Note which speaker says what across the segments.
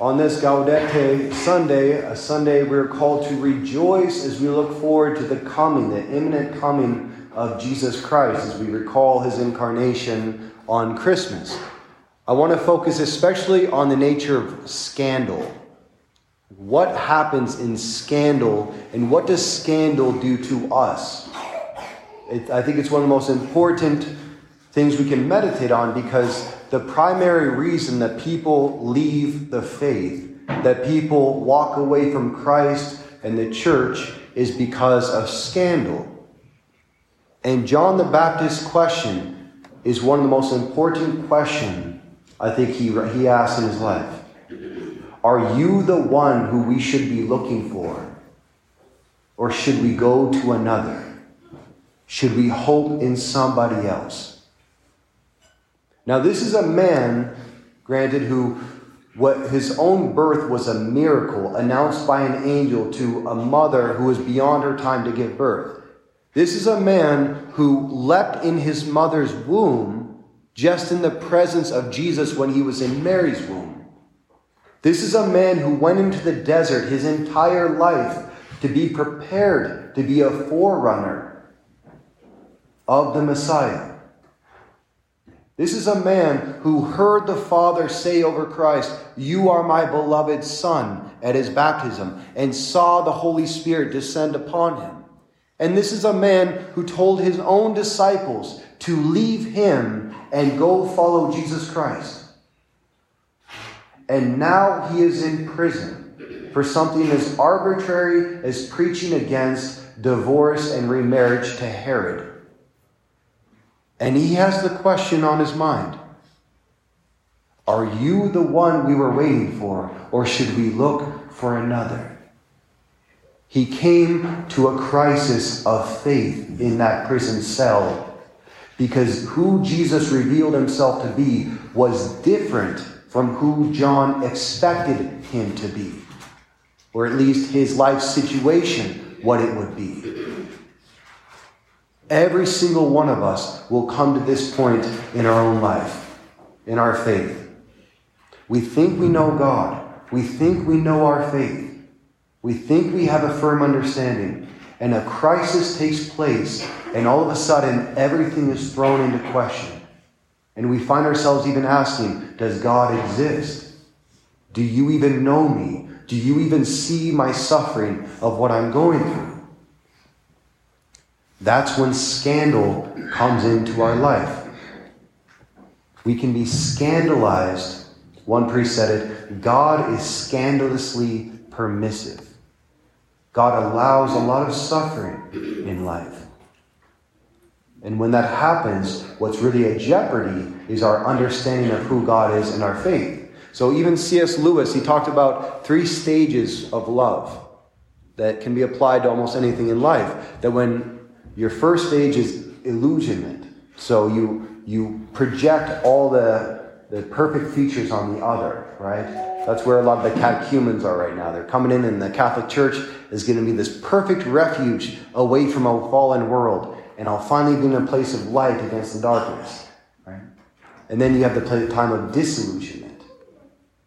Speaker 1: On this Gaudete Sunday, a Sunday we're called to rejoice as we look forward to the coming, the imminent coming of Jesus Christ, as we recall his incarnation on Christmas. I want to focus especially on the nature of scandal. What happens in scandal, and what does scandal do to us? It, I think it's one of the most important things we can meditate on because the primary reason that people leave the faith, that people walk away from Christ and the church, is because of scandal. And John the Baptist's question is one of the most important questions I think he, he asked in his life. Are you the one who we should be looking for? Or should we go to another? Should we hope in somebody else? Now, this is a man, granted, who what his own birth was a miracle announced by an angel to a mother who was beyond her time to give birth. This is a man who leapt in his mother's womb just in the presence of Jesus when he was in Mary's womb. This is a man who went into the desert his entire life to be prepared to be a forerunner of the Messiah. This is a man who heard the Father say over Christ, You are my beloved Son, at his baptism, and saw the Holy Spirit descend upon him. And this is a man who told his own disciples to leave him and go follow Jesus Christ. And now he is in prison for something as arbitrary as preaching against divorce and remarriage to Herod. And he has the question on his mind Are you the one we were waiting for, or should we look for another? He came to a crisis of faith in that prison cell because who Jesus revealed himself to be was different from who John expected him to be, or at least his life situation, what it would be. Every single one of us will come to this point in our own life, in our faith. We think we know God. We think we know our faith. We think we have a firm understanding. And a crisis takes place, and all of a sudden, everything is thrown into question. And we find ourselves even asking Does God exist? Do you even know me? Do you even see my suffering of what I'm going through? That's when scandal comes into our life. We can be scandalized. One priest said it God is scandalously permissive. God allows a lot of suffering in life. And when that happens, what's really at jeopardy is our understanding of who God is and our faith. So even C.S. Lewis, he talked about three stages of love that can be applied to almost anything in life. That when your first stage is illusionment. So you, you project all the, the perfect features on the other, right? That's where a lot of the catechumens are right now. They're coming in, and the Catholic Church is going to be this perfect refuge away from a fallen world. And I'll finally be in a place of light against the darkness, right? And then you have the time of disillusionment.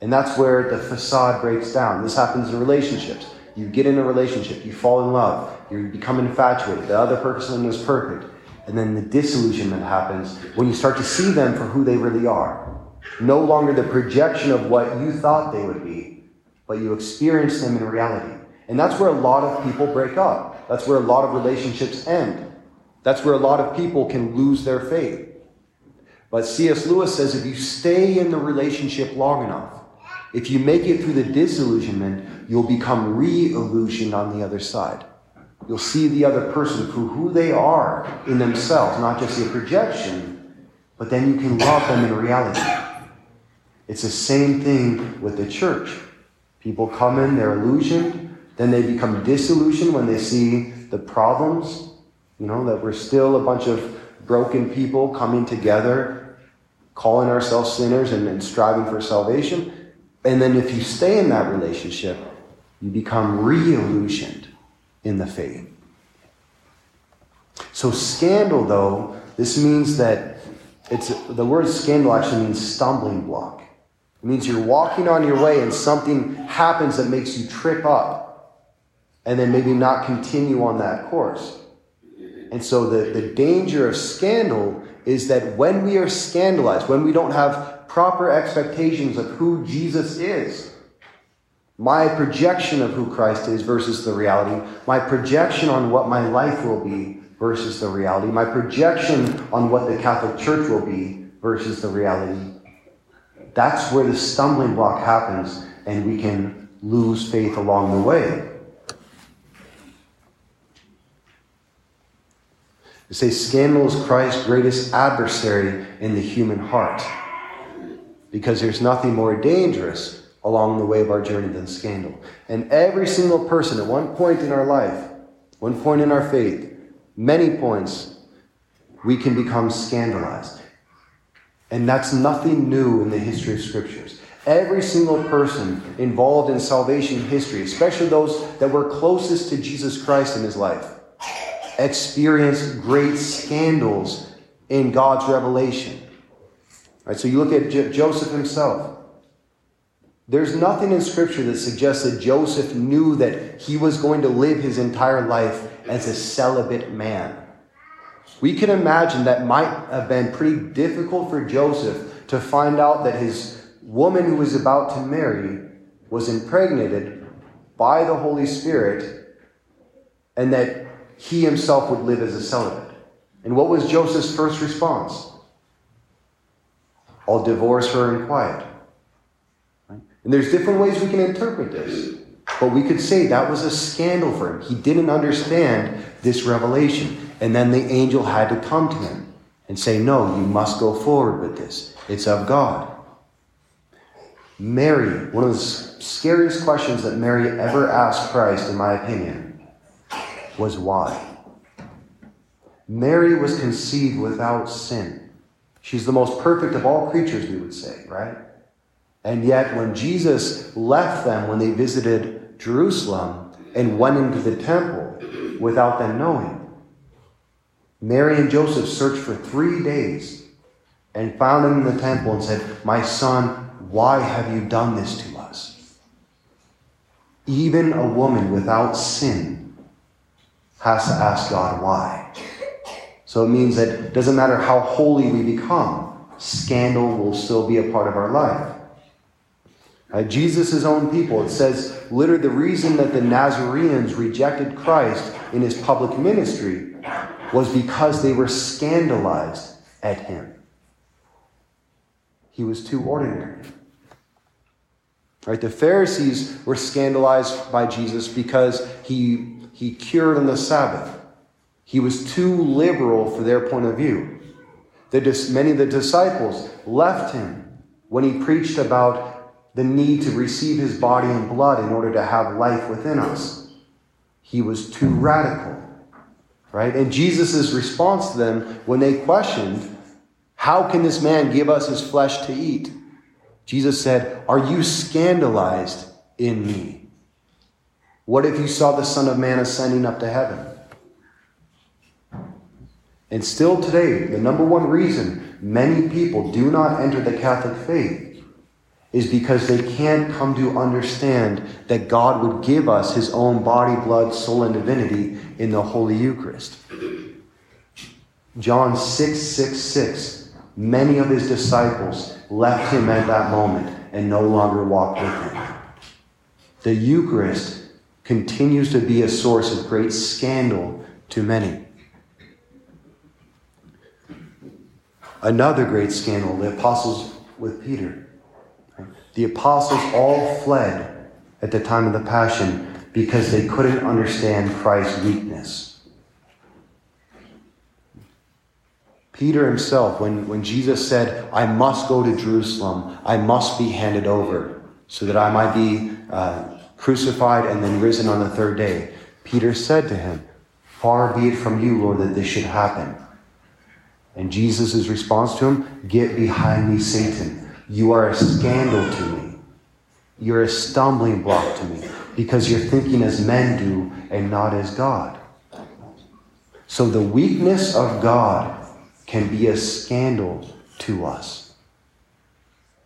Speaker 1: And that's where the facade breaks down. This happens in relationships. You get in a relationship, you fall in love, you become infatuated, the other person is perfect, and then the disillusionment happens when you start to see them for who they really are. No longer the projection of what you thought they would be, but you experience them in reality. And that's where a lot of people break up. That's where a lot of relationships end. That's where a lot of people can lose their faith. But C.S. Lewis says if you stay in the relationship long enough, if you make it through the disillusionment, you'll become re illusioned on the other side. You'll see the other person for who they are in themselves, not just a projection, but then you can love them in reality. It's the same thing with the church. People come in, they're illusioned, then they become disillusioned when they see the problems, you know, that we're still a bunch of broken people coming together, calling ourselves sinners and, and striving for salvation. And then if you stay in that relationship, you become re illusioned in the faith. So, scandal, though, this means that it's the word scandal actually means stumbling block. It means you're walking on your way and something happens that makes you trip up and then maybe not continue on that course. And so the, the danger of scandal is that when we are scandalized, when we don't have proper expectations of who Jesus is, my projection of who Christ is versus the reality, my projection on what my life will be versus the reality, my projection on what the Catholic Church will be versus the reality, that's where the stumbling block happens and we can lose faith along the way. They say scandal is Christ's greatest adversary in the human heart because there's nothing more dangerous along the way of our journey than scandal. And every single person at one point in our life, one point in our faith, many points, we can become scandalized. And that's nothing new in the history of scriptures. Every single person involved in salvation history, especially those that were closest to Jesus Christ in his life, experienced great scandals in God's revelation. Right, so you look at J- Joseph himself. There's nothing in Scripture that suggests that Joseph knew that he was going to live his entire life as a celibate man. We can imagine that might have been pretty difficult for Joseph to find out that his woman who was about to marry was impregnated by the Holy Spirit and that he himself would live as a celibate. And what was Joseph's first response? I'll divorce her in quiet. Right? And there's different ways we can interpret this. But we could say that was a scandal for him. He didn't understand this revelation. And then the angel had to come to him and say, No, you must go forward with this. It's of God. Mary, one of the scariest questions that Mary ever asked Christ, in my opinion, was why. Mary was conceived without sin. She's the most perfect of all creatures, we would say, right? And yet, when Jesus left them, when they visited Jerusalem and went into the temple without them knowing, Mary and Joseph searched for three days and found him in the temple and said, My son, why have you done this to us? Even a woman without sin has to ask God why. So it means that it doesn't matter how holy we become, scandal will still be a part of our life. Uh, Jesus' own people, it says, literally, the reason that the Nazarenes rejected Christ in his public ministry was because they were scandalized at him. He was too ordinary. Right? The Pharisees were scandalized by Jesus because he, he cured on the Sabbath. He was too liberal for their point of view. The, many of the disciples left him when he preached about the need to receive his body and blood in order to have life within us. He was too radical. Right? And Jesus' response to them when they questioned, How can this man give us his flesh to eat? Jesus said, Are you scandalized in me? What if you saw the Son of Man ascending up to heaven? And still today, the number one reason many people do not enter the Catholic faith is because they can't come to understand that God would give us his own body, blood, soul, and divinity in the Holy Eucharist. John 6 6 6. Many of his disciples left him at that moment and no longer walked with him. The Eucharist continues to be a source of great scandal to many. Another great scandal, the apostles with Peter. The apostles all fled at the time of the Passion because they couldn't understand Christ's weakness. Peter himself, when, when Jesus said, I must go to Jerusalem, I must be handed over so that I might be uh, crucified and then risen on the third day, Peter said to him, Far be it from you, Lord, that this should happen. And Jesus' response to him, Get behind me, Satan. You are a scandal to me. You're a stumbling block to me because you're thinking as men do and not as God. So the weakness of God can be a scandal to us.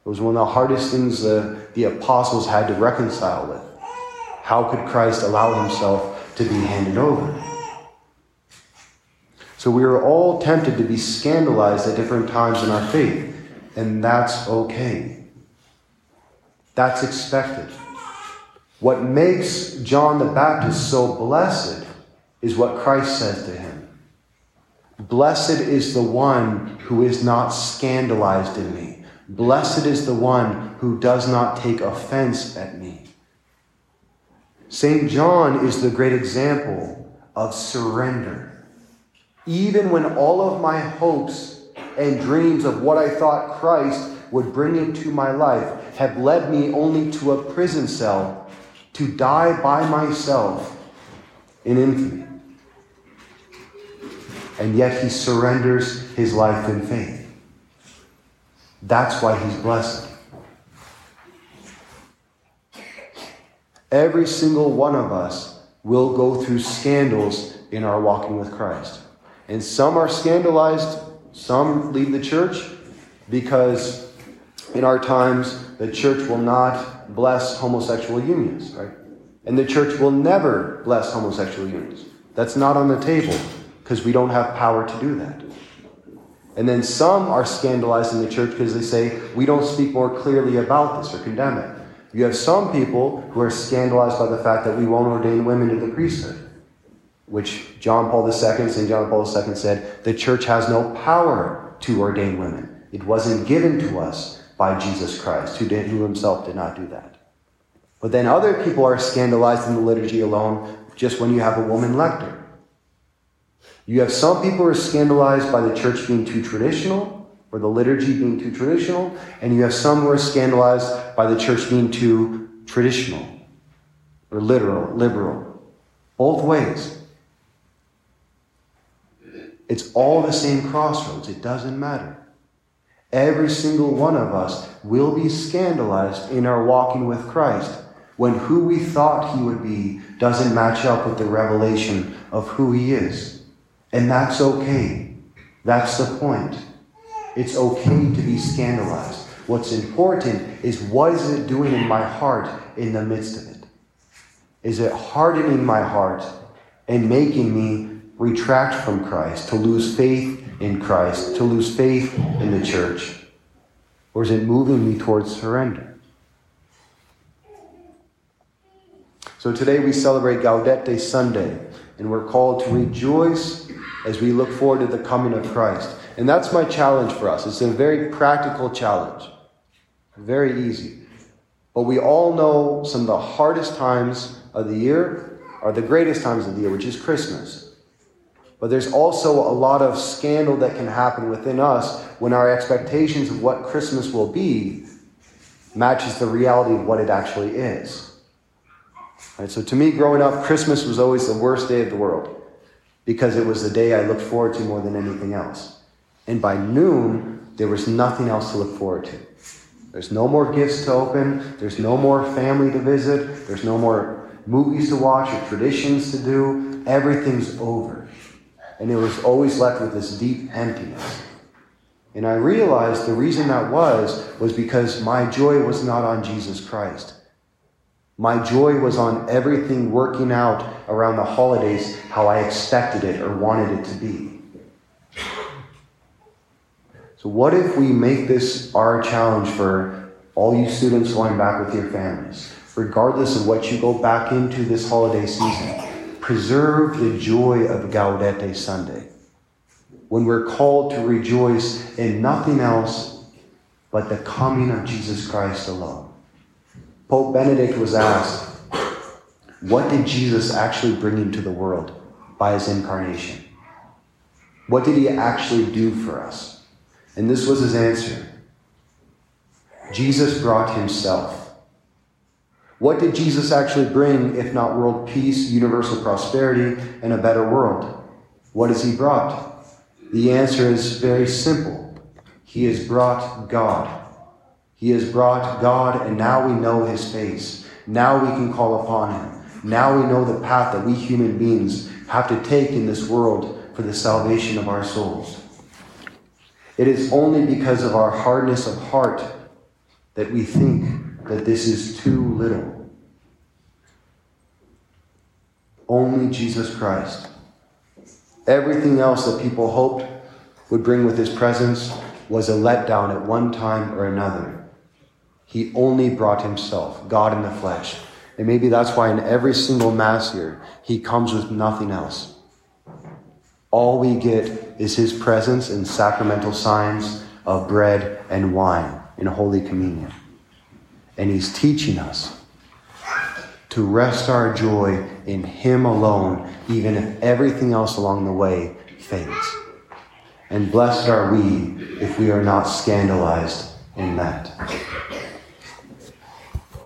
Speaker 1: It was one of the hardest things the, the apostles had to reconcile with. How could Christ allow himself to be handed over? So we are all tempted to be scandalized at different times in our faith, and that's okay. That's expected. What makes John the Baptist so blessed is what Christ says to him Blessed is the one who is not scandalized in me. Blessed is the one who does not take offense at me. St. John is the great example of surrender. Even when all of my hopes and dreams of what I thought Christ would bring into my life have led me only to a prison cell to die by myself in infamy. And yet he surrenders his life in faith. That's why he's blessed. Every single one of us will go through scandals in our walking with Christ. And some are scandalized, some leave the church because in our times the church will not bless homosexual unions, right? And the church will never bless homosexual unions. That's not on the table because we don't have power to do that. And then some are scandalized in the church because they say, we don't speak more clearly about this or condemn it. You have some people who are scandalized by the fact that we won't ordain women to the priesthood, which John Paul II, St. John Paul II said, the church has no power to ordain women. It wasn't given to us by Jesus Christ, who, did, who himself did not do that. But then other people are scandalized in the liturgy alone just when you have a woman lector. You have some people who are scandalized by the church being too traditional, or the liturgy being too traditional, and you have some who are scandalized by the church being too traditional, or literal, liberal. Both ways. It's all the same crossroads. It doesn't matter. Every single one of us will be scandalized in our walking with Christ when who we thought he would be doesn't match up with the revelation of who he is. And that's okay. That's the point. It's okay to be scandalized. What's important is what is it doing in my heart in the midst of it? Is it hardening my heart and making me retract from Christ, to lose faith in Christ, to lose faith in the church? Or is it moving me towards surrender? So today we celebrate Gaudete Sunday, and we're called to rejoice as we look forward to the coming of Christ. And that's my challenge for us. It's a very practical challenge, very easy. But we all know some of the hardest times of the year are the greatest times of the year, which is Christmas. But there's also a lot of scandal that can happen within us when our expectations of what Christmas will be matches the reality of what it actually is. Right, so to me, growing up, Christmas was always the worst day of the world because it was the day I looked forward to more than anything else. And by noon, there was nothing else to look forward to. There's no more gifts to open, there's no more family to visit, there's no more movies to watch or traditions to do. Everything's over. And it was always left with this deep emptiness. And I realized the reason that was, was because my joy was not on Jesus Christ. My joy was on everything working out around the holidays how I expected it or wanted it to be. So, what if we make this our challenge for all you students going back with your families? Regardless of what you go back into this holiday season, preserve the joy of Gaudete Sunday. When we're called to rejoice in nothing else but the coming of Jesus Christ alone. Pope Benedict was asked, What did Jesus actually bring into the world by his incarnation? What did he actually do for us? And this was his answer Jesus brought himself. What did Jesus actually bring, if not world peace, universal prosperity, and a better world? What has he brought? The answer is very simple. He has brought God. He has brought God, and now we know his face. Now we can call upon him. Now we know the path that we human beings have to take in this world for the salvation of our souls. It is only because of our hardness of heart that we think that this is too little. Only Jesus Christ. Everything else that people hoped would bring with his presence was a letdown at one time or another. He only brought himself, God in the flesh. And maybe that's why in every single Mass here, he comes with nothing else. All we get is his presence in sacramental signs of bread and wine in Holy Communion. And he's teaching us to rest our joy in him alone, even if everything else along the way fades. And blessed are we if we are not scandalized in that.